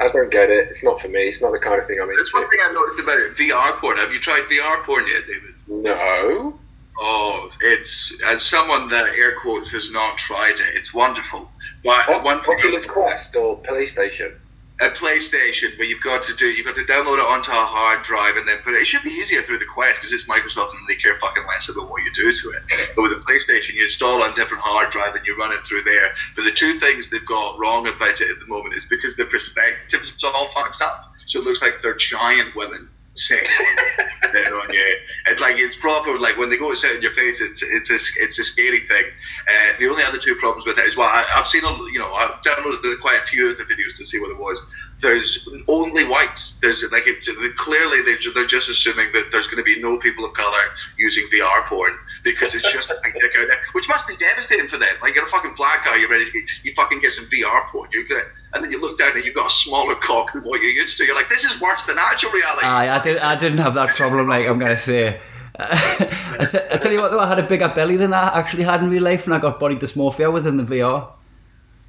I, don't get it. It's not for me. It's not the kind of thing I'm That's one into. thing I noticed about it. VR porn. Have you tried VR porn yet, David? No. Oh, it's as someone that air quotes has not tried it. It's wonderful. But What, one thing Oculus Quest or PlayStation? A PlayStation, but you've got to do you've got to download it onto a hard drive and then put it. It should be easier through the Quest because it's Microsoft and they care fucking less about what you do to it. But with the PlayStation, you install on different hard drive and you run it through there. But the two things they've got wrong about it at the moment is because the perspective is all fucked up, so it looks like they're giant women there on you. It's like it's proper. Like when they go to sit in your face, it's it's a it's a scary thing. Uh, the only other two problems with it is well, I, I've seen a you know I've downloaded quite a few of the videos to see what it was. There's only whites. There's like it's clearly they they're just assuming that there's going to be no people of color using VR porn because it's just a dick out there, which must be devastating for them. Like you're a fucking black guy, you're ready to get, you fucking get some VR porn. You get, and then you look down and you've got a smaller cock than what you're used to. You're like, this is worse than actual reality. Aye, I, did, I didn't have that problem, like I'm to say. I, t- I tell you what, though, I had a bigger belly than I actually had in real life when I got body dysmorphia within the VR.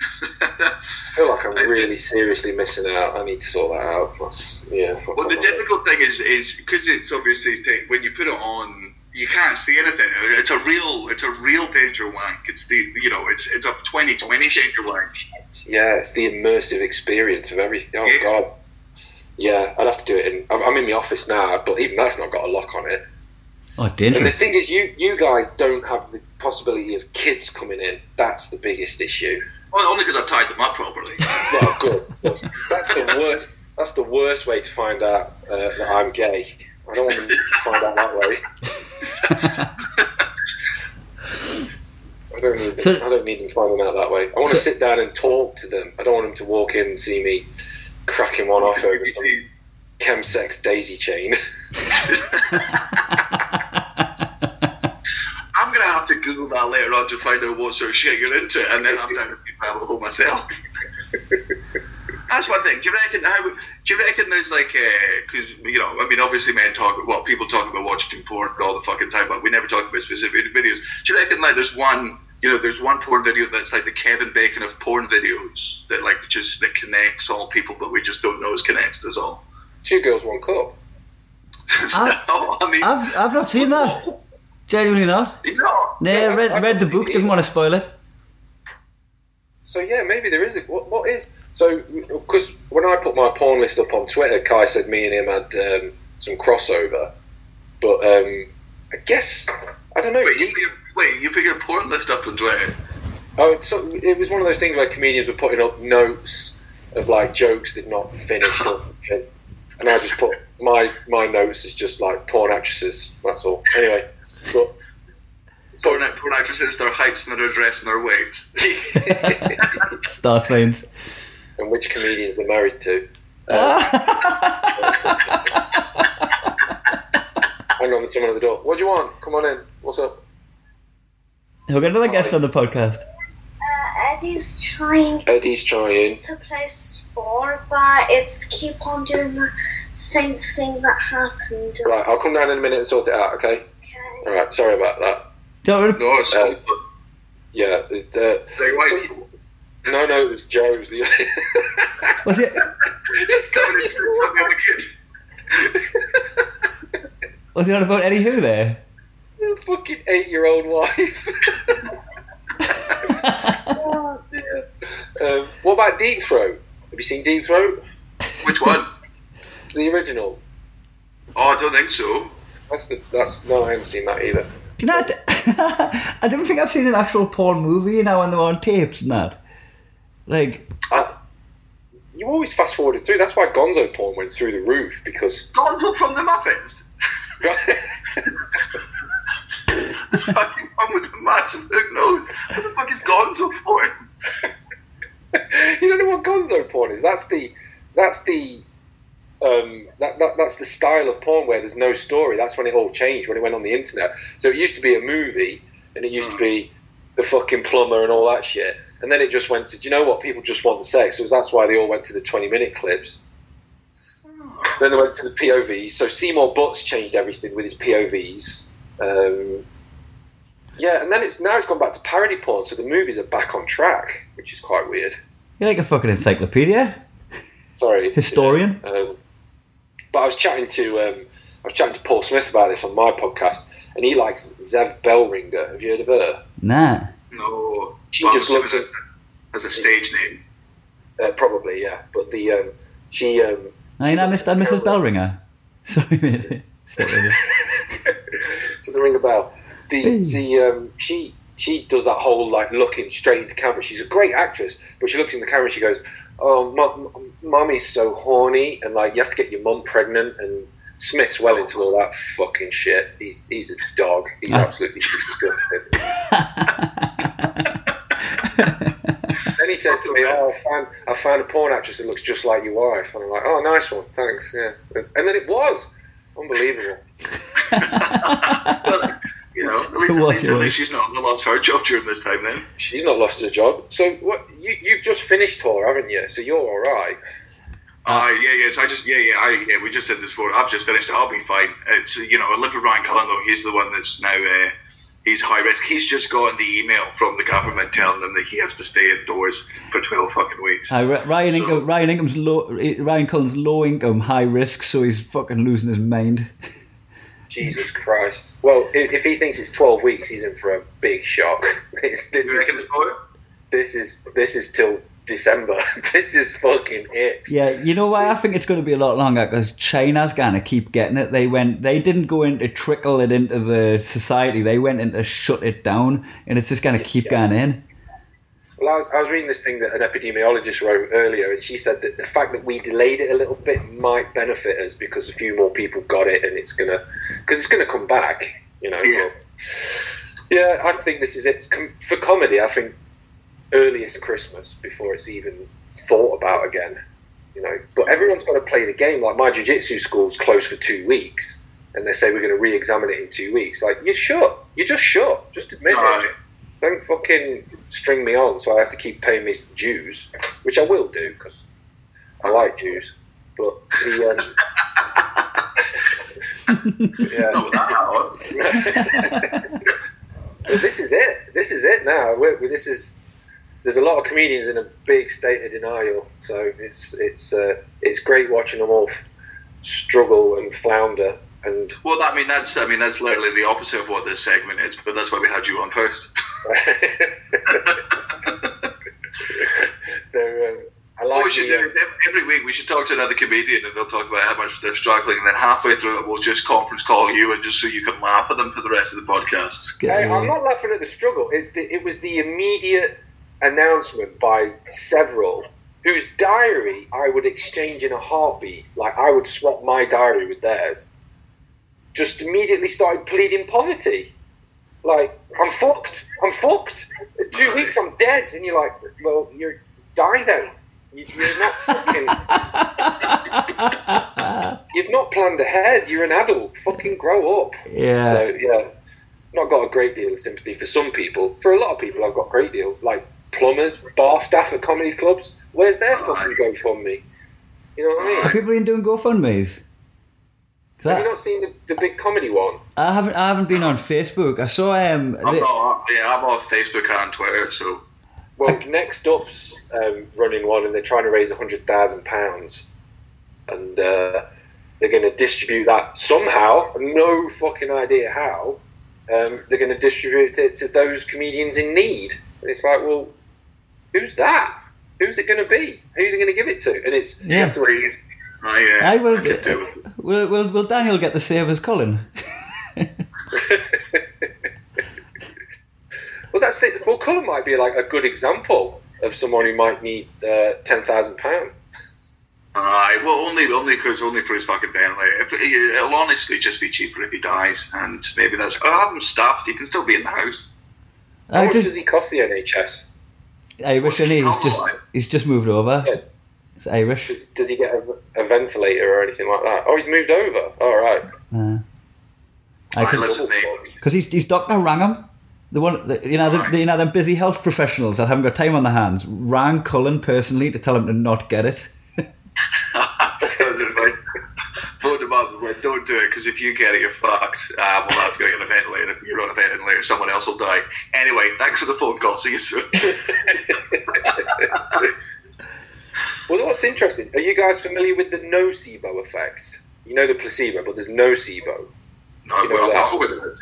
I feel like I'm really seriously missing out. I need to sort that out. That's, yeah. that's Well, the difficult thing is, is because it's obviously thing, when you put it on, you can't see anything. It's a real, it's a real danger wank. It's the, you know, it's it's a 2020 danger wank. Yeah, it's the immersive experience of everything. Oh Yeah. god. Yeah, I'd have to do it in. I'm I'm in the office now, but even that's not got a lock on it. Oh, And the thing is, you you guys don't have the possibility of kids coming in. That's the biggest issue. Well, only because I've tied them up properly. Well, good. Good. That's the worst. That's the worst way to find out uh, that I'm gay. I don't want to find out that way. I don't need. Them, So- I don't need them finding out that way. I want to sit down and talk to them. I don't want them to walk in and see me cracking one off over some chemsex daisy chain. I'm gonna have to Google that later on to find out what sort of shit you're into, and then I'm down to be rabbit hole myself. That's one thing. Do you reckon? How, do you reckon there's like, uh, because you know, I mean, obviously, men talk. Well, people talk about watching porn all the fucking time, but we never talk about specific videos. Do you reckon like there's one? You know, there's one porn video that's like the Kevin Bacon of porn videos that like just that connects all people, but we just don't know is connected. Is all. Two girls, one cup. I- oh, I mean, I've, I've not seen that. Genuinely not. you know, No, Yeah, I- read, I read the book, you didn't want to spoil it. So yeah, maybe there is. A, what, what is? So because when I put my porn list up on Twitter, Kai said me and him had um, some crossover, but um, I guess I don't know. wait, you, Deep- put your- wait, you put your porn list up on Twitter. Oh, so it was one of those things where comedians were putting up notes of like jokes that not finished, or something. and I just put my my notes is just like porn actresses. That's all. Anyway, but Porn, porn actresses, their heights and their address and their weights. Star Signs. and which comedians they're married to. Hang on, there's someone at the door. What do you want? Come on in. What's up? We've got another guest on the podcast. Uh, Eddie's trying Eddie's trying. to play sport, but it's keep on doing the same thing that happened. Right, I'll come down in a minute and sort it out. Okay. Okay. All right. Sorry about that. Don't No, it's Uh, Yeah. It, uh, Very white. no, no, it was Joe. It was the. was it? Somebody said something on the kid. Was it on about Eddie Who there? Your fucking eight-year-old wife. Oh, um, what about Deep Throat? Have you seen Deep Throat? Which one? The original. Oh, I don't think so. That's the. That's no, I haven't seen that either. Do you know, I, I don't think I've seen an actual porn movie, you know, when they're on tapes and that. Like, Uh, you always fast forwarded through. That's why Gonzo porn went through the roof because. Gonzo from the Muppets. The fucking one with the massive hook nose. What the fuck is Gonzo porn? you don't know what Gonzo porn is? That's the. That's the. Um, that, that that's the style of porn where there's no story. That's when it all changed when it went on the internet. So it used to be a movie, and it used to be the fucking plumber and all that shit. And then it just went to, do you know what? People just want the sex. So that's why they all went to the 20 minute clips. Then they went to the POVs. So Seymour Butts changed everything with his POVs. Um, yeah, and then it's now it's gone back to parody porn. So the movies are back on track, which is quite weird. you're like a fucking encyclopedia. Sorry, Historian. Um, but I was chatting to um, I was chatting to Paul Smith about this on my podcast, and he likes Xev Bellringer. Have you heard of her? Nah. No. She Well, just looks assuming as a stage name. Uh, probably, yeah. But the um, she um, No, you're not looks Mr. and Mrs. terrible. Bellringer. Sorry, mate. Stop doesn't ring a bell. The the um, she she does that whole like looking straight into camera. She's a great actress, but she looks in the camera and she goes, "Oh, m- mommy's so horny," and like you have to get your mum pregnant. And Smith's well into all that fucking shit. He's he's a dog. He's Ah. absolutely disgusting. Then he says to me, "Oh, I found I found a porn actress that looks just like your wife," and I'm like, "Oh, nice one, thanks." Yeah, and then it was unbelievable. Well, you You know, at least, at least, at least she's not lost her job during this time. Then. She's not lost her job. So what? You you've just finished tour, haven't you? So you're all right. Uh, yeah, yeah. So I just, yeah, yeah, I, yeah. We just said this before. I've just finished. it. I'll be fine. It's, you know, I live with Ryan Cullen though. He's the one that's now, uh, he's high risk. He's just gotten the email from the government telling him that he has to stay indoors for twelve fucking weeks. Aye, Ri- Ryan So- Ingham, Ryan Ingham's low, Ryan Cullen's low income, high risk, so he's fucking losing his mind. Jesus Christ. Well, if, if he thinks it's twelve weeks, he's in for a big shock. It's, this You reckon is it's this is this is till December. this is fucking it. Yeah, you know why I think it's going to be a lot longer because China's going to keep getting it. They went, they didn't go in to trickle it into the society. They went in to shut it down, and it's just going to keep going in. Well, I was, I was reading this thing that an epidemiologist wrote earlier, and she said that the fact that we delayed it a little bit might benefit us because a few more people got it, and it's gonna because it's gonna come back. You know. Yeah. but- yeah, I think this is it for comedy. I think earliest Christmas before it's even thought about again. You know, but everyone's got to play the game. Like my jiu-jitsu school's closed for two weeks, and they say we're going to re-examine it in two weeks. Like you're shut. You're just shut. Just admit it. Don't fucking string me on so I have to keep paying these dues, which I will do because I like Jews. But the um, yeah, this is it. This is it now. We're, we this is. There's a lot of comedians in a big state of denial, so it's it's uh, it's great watching them all f- struggle and flounder. And Well, I mean, that's, I mean, that's literally the opposite of what this segment is. But that's why we had you on first. they're, um, I like should the, do every week, we should talk to another comedian, and they'll talk about how much they're struggling. And then halfway through it, we'll just conference call you, and just so you can laugh at them for the rest of the podcast. Get Hey. I'm not laughing at the struggle. It's the, it was the immediate announcement by several whose diary I would exchange in a heartbeat. Like I would swap my diary with theirs. Just immediately started pleading poverty. Like I'm fucked. I'm fucked. In two weeks I'm dead. And you're like, well, you're die then. You- You're not fucking. You've not planned ahead. You're an adult. Fucking grow up. yeah. So yeah, not got a great deal of sympathy for some people. For a lot of people, I've got a great deal. Like plumbers, bar staff at comedy clubs. Where's their fucking GoFundMe? You know what I Are mean? people been doing GoFundmes? 'Cause Have you not seen the, the big comedy one? I haven't. I haven't been on Facebook. I saw um. I'm the- not, yeah, I'm off Facebook and Twitter, so Well, Next Up's um, running one, and they're trying to raise a hundred thousand pounds, and uh, they're going to distribute that somehow. No fucking idea how. Um, they're going to distribute it to those comedians in need. And it's like, well, who's that? Who's it going to be? Who are they going to give it to? And it's you Yeah. have to please. I, uh, I will. I could do. Will, will, will Daniel get the save as Colin? Well, that's it. Well, Colin might be like a good example of someone who might need uh, ten thousand pound. Aye, well, only only because only for his fucking Bentley. If it'll honestly just be cheaper if he dies, and maybe that's. I'll have him stuffed. He can still be in the house. How I much just, does he cost the NHS? Irish, and he's just he's just moved over. Yeah. It's Irish. Does, does he get a, a ventilator or anything like that? Oh, he's moved over. All right. Uh, I Aye, can listen, because his his doctor rang him. The one, the, you know, the, the, you know, them busy health professionals that haven't got time on their hands rang Cullen personally to tell him to not get it. Because advice. Phoned him up and went, don't do it because if you get it, you're fucked. Uh, well, that's going to get a ventilator. If you're on a ventilator, someone else will die. Anyway, thanks for the phone call. See you soon. Well, what's interesting? Are you guys familiar with the nocebo effect? You know the placebo, but there's nocebo. no, You know well, that. I'm with it.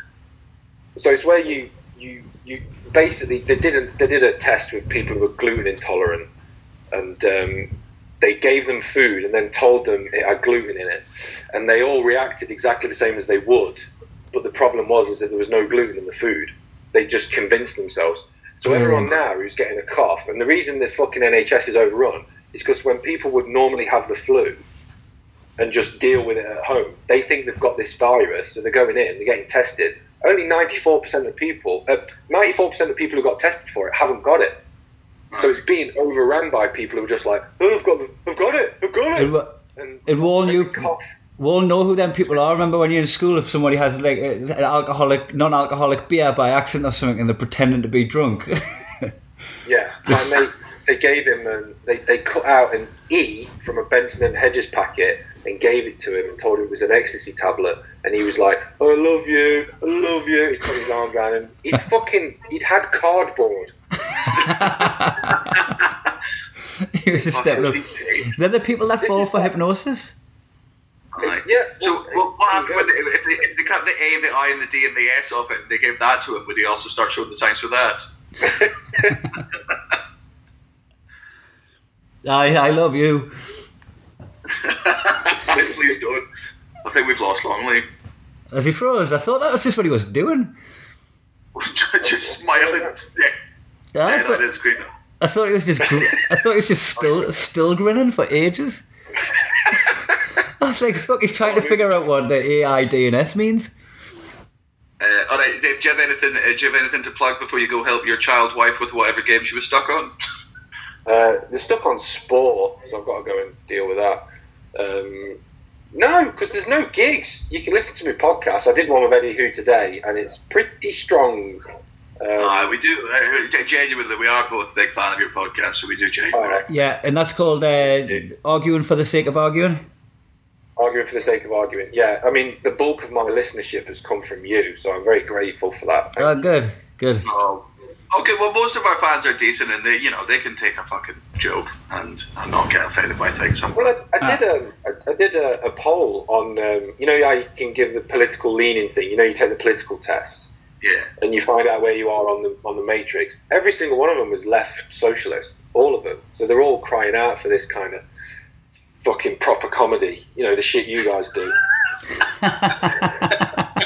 So it's where you you you basically they did a, they did a test with people who were gluten intolerant, and um, they gave them food and then told them it had gluten in it, and they all reacted exactly the same as they would. But the problem was is that there was no gluten in the food. They just convinced themselves. So everyone now who's getting a cough, and the reason the fucking NHS is overrun is because when people would normally have the flu and just deal with it at home, they think they've got this virus, so they're going in, they're getting tested. Only 94% of people, uh, 94% of people who got tested for it haven't got it. So it's being overrun by people who are just like, oh, I've got, the, I've got it, I've got It, it. wa- And it warned you. you cough, We'll know who them people are. Remember when you're in school, if somebody has like an alcoholic, non-alcoholic beer by accident or something, and they're pretending to be drunk. Yeah, my mate, they gave him, um, they, they cut out an E from a Benson and Hedges packet and gave it to him and told him it was an ecstasy tablet. And he was like, oh, I love you, I love you. He put his arms around him. He'd fucking, he'd had cardboard. he was just stepping up. They're the people that This fall for hypnosis. Aye. Yeah. So well, what, what happened there with you the, if, they, if they cut the A, the I, and the D, and the S off it, and they gave that to him, would he also start showing the signs for that? I, I love you. Please don't. I think we've lost Longley. As he froze, I thought that was just what he was doing. just smiling. I, Yeah, that thought. I thought he was just. gr- I thought he was just still still grinning for ages. I was like, "Fuck!" He's trying to figure out what the A, I, D, and S means. Uh, all right, Dave. Do you have anything? Uh, do you have anything to plug before you go help your child wife with whatever game she was stuck on? Uh, they're stuck on sport, so I've got to go and deal with that. Um, no, because there's no gigs. You can listen to my podcast. I did one with Eddie Who today, and it's pretty strong. Um, Uh, we do uh, genuinely. We are both a big fan of your podcast, so we do genuinely. all right. Yeah, and that's called uh, arguing for the sake of arguing. Arguing for the sake of arguing. Yeah, I mean, the bulk of my listenership has come from you, so I'm very grateful for that. Thank Oh, good, good. Oh. Okay, well, most of our fans are decent, and they, you know, they can take a fucking joke and, and not get offended by things. I'm- Well, I, I did a I, I did a, a poll on um, you know I can give the political leaning thing. You know, you take the political test yeah. and you find out where you are on the on the matrix. Every single one of them was left socialist, all of them. So they're all crying out for this kind of fucking proper comedy. You know, the shit you guys do.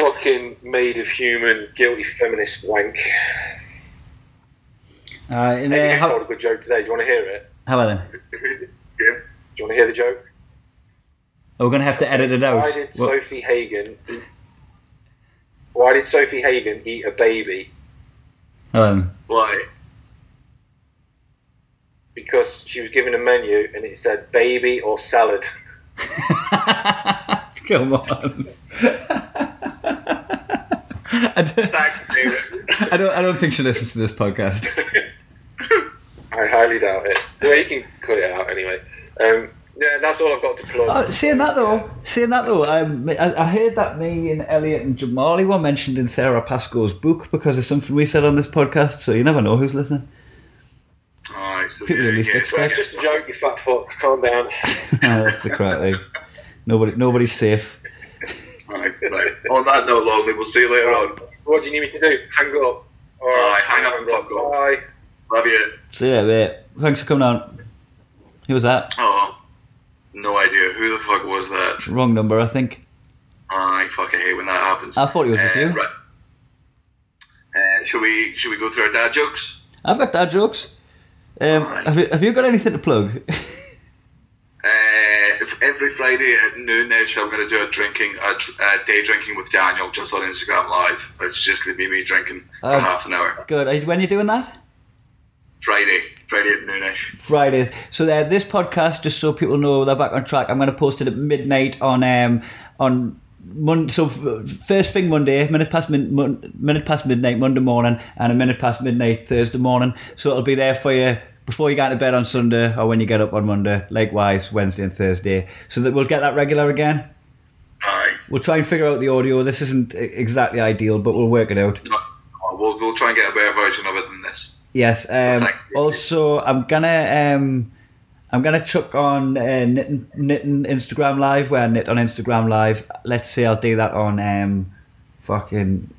Fucking made of human, guilty feminist wank. Uh, and, Hey, uh, you told a good joke today. Do you want to hear it? Hello then? yeah. Do you want to hear the joke? We're gonna have to edit it out. Why did Well, Sofie Hagen? Eat, why did Sofie Hagen eat a baby? um, Why? Because she was given a menu and it said baby or salad. come on. I don't, Thank. I don't. I don't think she listens to this podcast. I highly doubt it. Well, you can cut it out anyway. Um, yeah, that's all I've got to plug. Oh, saying that though, seeing that though, um, I, I heard that me and Elliot and Jamali were mentioned in Sara Pascoe's book because of something we said on this podcast. So you never know who's listening. Alright, so People yeah, at least yeah, expect- It's just a joke, you fat fuck. Calm down. oh, that's the correct thing. Nobody, nobody's safe. Alright, right. On that note, Longley, we'll see you later on. What do you need me to do? Hang up. All right, Aye, hang up and fuck up. Bye. Love you. So yeah, mate. Thanks for coming on. Who was that? Oh, no idea. Who the fuck was that? Wrong number, I think. I fucking hate when that happens. I thought he was with Uh, you. Right. Uh, should we should we go through our dad jokes? I've got dad jokes. Um, Alright. have you have you got anything to plug? Uh, every Friday at noonish, I'm going to do a drinking, a, a day drinking with Daniel just on Instagram Live. It's just going to be me drinking for Um, half an hour. Good. Are you- When you doing that? Friday, Friday at noonish. Fridays. So uh, this podcast, just so people know they're back on track, I'm going to post it at midnight on um on Mon- so f- first thing Monday, minute past min- mon- minute past midnight Monday morning, and a minute past midnight Thursday morning. So it'll be there for you before you get to bed on Sunday or when you get up on Monday. Likewise, Wednesday and Thursday. So that we'll get that regular again. Aye. We'll try and figure out the audio. This isn't exactly ideal, but we'll work it out. No, we'll, we'll try and get a better version of it than this. Yes. Um, also, I'm gonna um, I'm gonna chuck on uh, knitting, knitting Instagram live where I knit on Instagram live. Let's say I'll do that on um, fucking.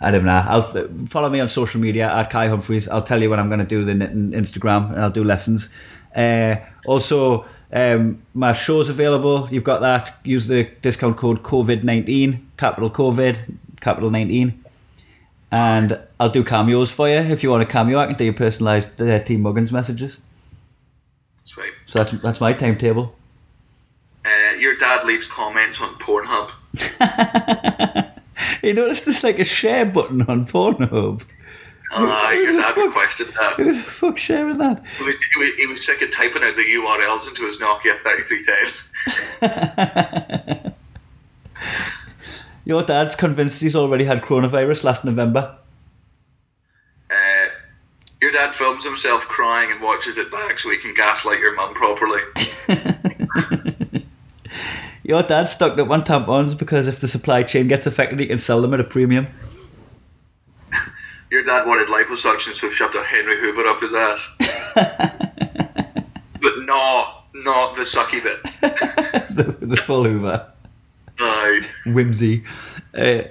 I don't know. I'll f- follow me on social media at Kai Humphreys. I'll tell you when I'm going to do the Instagram and I'll do lessons. Uh, also, um, my show's available. You've got that. Use the discount code COVID19, capital COVID, capital 19 and I'll do cameos for you if you want a cameo. I can do your personalised uh, Team Muggins messages. Sweet. So that's that's my timetable. Uh, your dad leaves comments on Pornhub. you notice there's like a share button on Pornhub. Uh, your dad requested that. Who the fuck's sharing that? He was, he, was, he was sick of typing out the URLs into his Nokia 3310. Your dad's convinced he's already had coronavirus last November. Uh, your dad films himself crying and watches it back so he can gaslight your mum properly. Your dad stocked up on tampons because if the supply chain gets affected, he can sell them at a premium. Your dad wanted liposuction, so he shoved a Henry Hoover up his ass. but not, not the sucky bit. the, the full Hoover. Aye. Whimsy. Uh,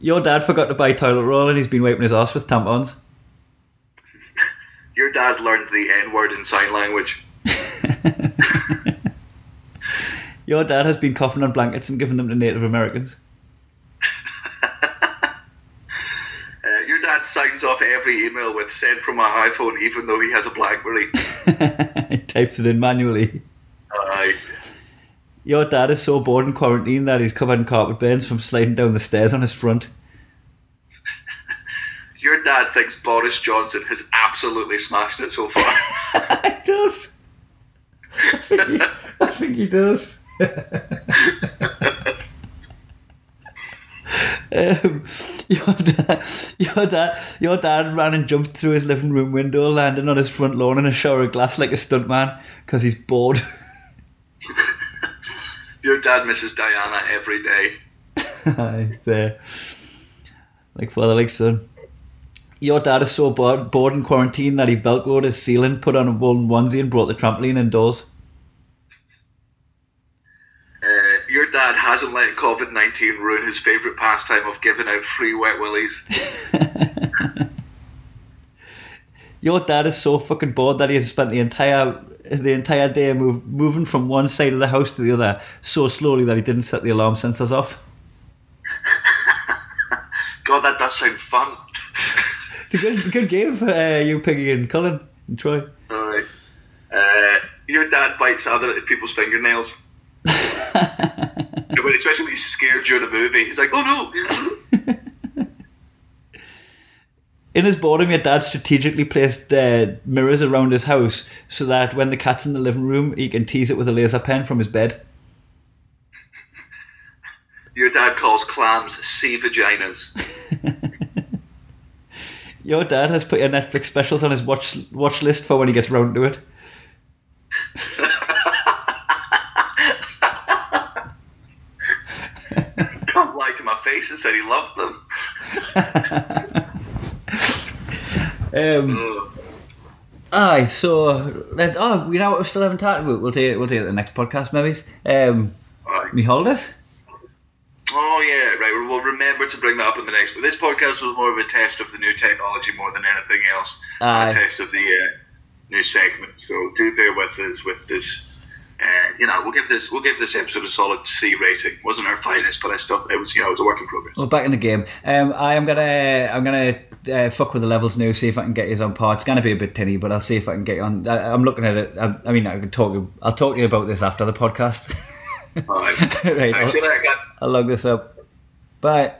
your dad forgot to buy toilet roll and he's been wiping his ass with tampons. Your dad learned the N word in sign language. Your dad has been coughing on blankets and giving them to Native Americans. Uh, your dad signs off every email with sent from my iPhone, even though he has a Blackberry. he types it in manually. Aye. Your dad is so bored in quarantine that he's covered in carpet burns from sliding down the stairs on his front. Your dad thinks Boris Johnson has absolutely smashed it so far. he does. I think he, I think he does. Um, your dad, your dad, your dad ran and jumped through his living room window, landing on his front lawn in a shower of glass like a stuntman because he's bored. Your dad misses Diana every day. Aye, there. Like father, like son. Your dad is so bored, bored in quarantine that he velcroed his ceiling, put on a woolen onesie, and brought the trampoline indoors. Your dad hasn't let COVID 19 ruin his favourite pastime of giving out free wet willies. Your dad is so fucking bored that he has spent the entire the entire day move, moving from one side of the house to the other so slowly that he didn't set the alarm sensors off. God, that does sound fun. It's a good good game for uh, you, Piggy, and Colin and Troy. Alright. Uh, your dad bites other people's fingernails. When- Especially when he's scared during a movie. He's like, oh no! In his boredom, your dad strategically placed uh, mirrors around his house so that when the cat's in the living room, he can tease it with a laser pen from his bed. Your dad calls clams sea vaginas. Your dad has put your Netflix specials on his watch watch list for when he gets round to it. Can't lie to my face and said he loved them. Um, aye, so let oh, we know what we still haven't talked about. We'll do it. We'll do it the next podcast, maybe. Um, Alright. me holidays. Oh yeah, right. We'll remember to bring that up in the next. But this podcast was more of a test of the new technology more than anything else. A test of the uh, new segment. So do bear with us with this. Uh, you know, we'll give this we'll give this episode a solid C rating. It wasn't our finest, but I still it was you know it was a work in progress. Well, back in the game. Um, I am gonna I'm gonna uh, fuck with the levels now. See if I can get you on par. It's gonna be a bit tinny, but I'll see if I can get you on. I, I'm looking at it. I, I mean, I can talk. I'll talk to you about this after the podcast. All right. right. I'll, you later. I'll log this up. Bye.